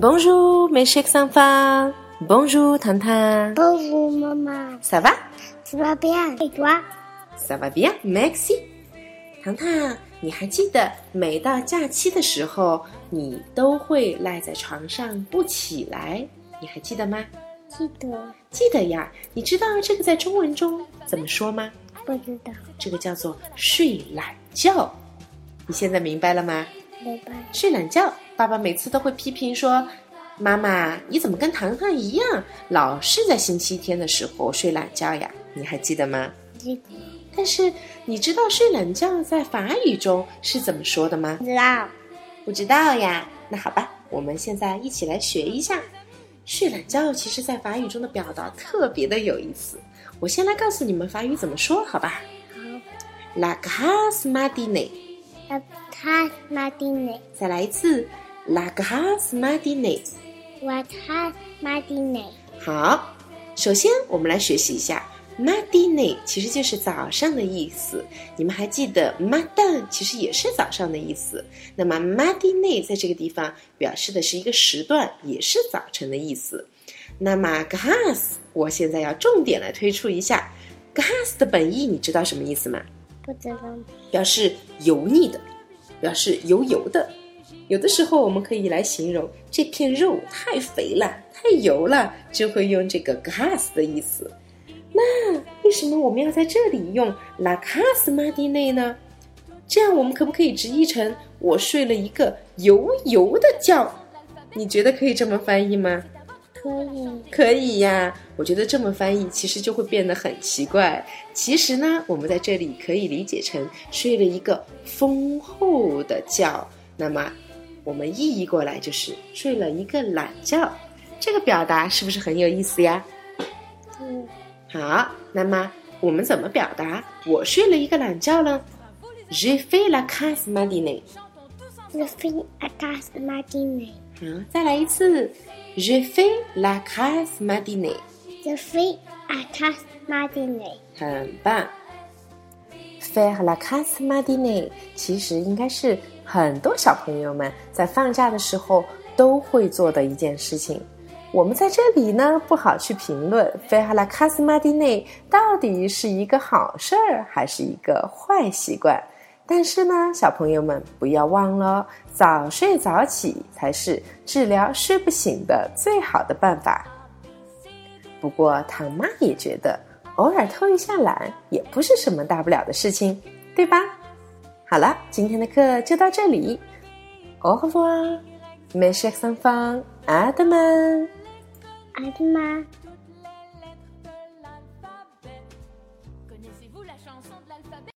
Bonjour, mes chers enfants. Bonjour, 糖糖。Bonjour maman, Ça va? ça va bien et toi? Ça va bien, merci. 糖糖，你还记得每到假期的时候，你都会赖在床上不起来，你还记得吗？记得记得呀。你知道这个在中文中怎么说吗？不知道，这个叫做睡懒觉。你现在明白了吗？明白？睡懒觉，爸爸每次都会批评说：“妈妈，你怎么跟糖糖一样，老是在星期天的时候睡懒觉呀？”你还记得吗？但是你知道睡懒觉在法语中是怎么说的吗？不知道不知道呀。那好吧，我们现在一起来学一下。睡懒觉其实在法语中的表达特别的有意思。我先来告诉你们法语怎么说，好吧好。？La。要看马丁内，再来一次，La 看马丁内，好，首先我们来学习一下 matinee，其实就是早上的意思。你们还记得 Madan 其实也是早上的意思。那么 matinee 在这个地方表示的是一个时段，也是早晨的意思。那么 grass，我现在要重点来推出一下 grass 的本意，你知道什么意思吗？不知道表示油腻的，表示油油的。有的时候我们可以来形容这片肉太肥了、太油了，就会用这个 gas 的意思。那为什么我们要在这里用 la cas m a d i n e 呢？这样我们可不可以直译成我睡了一个油油的觉？你觉得可以这么翻译吗？可以可以呀，我觉得这么翻译其实就会变得很奇怪。其实呢，我们在这里可以理解成睡了一个丰厚的觉，那么我们意译过来就是睡了一个懒觉。这个表达是不是很有意思呀？嗯，好，那么我们怎么表达我睡了一个懒觉呢？Je fais la casse matinée。我飞阿卡斯马丁内，好，再来一次，Je fais la casse matinée。我飞阿卡斯马丁内，很棒。Faire la casse matinée 其实应该是很多小朋友们在放假的时候都会做的一件事情。我们在这里呢不好去评论 faire la casse matinée 到底是一个好事儿还是一个坏习惯。但是呢，小朋友们不要忘了，早睡早起才是治疗睡不醒的最好的办法。不过，唐妈也觉得偶尔偷一下懒也不是什么大不了的事情，对吧？好了，今天的课就到这里。Au revoir, mes chers enfants, à demain. 阿德玛。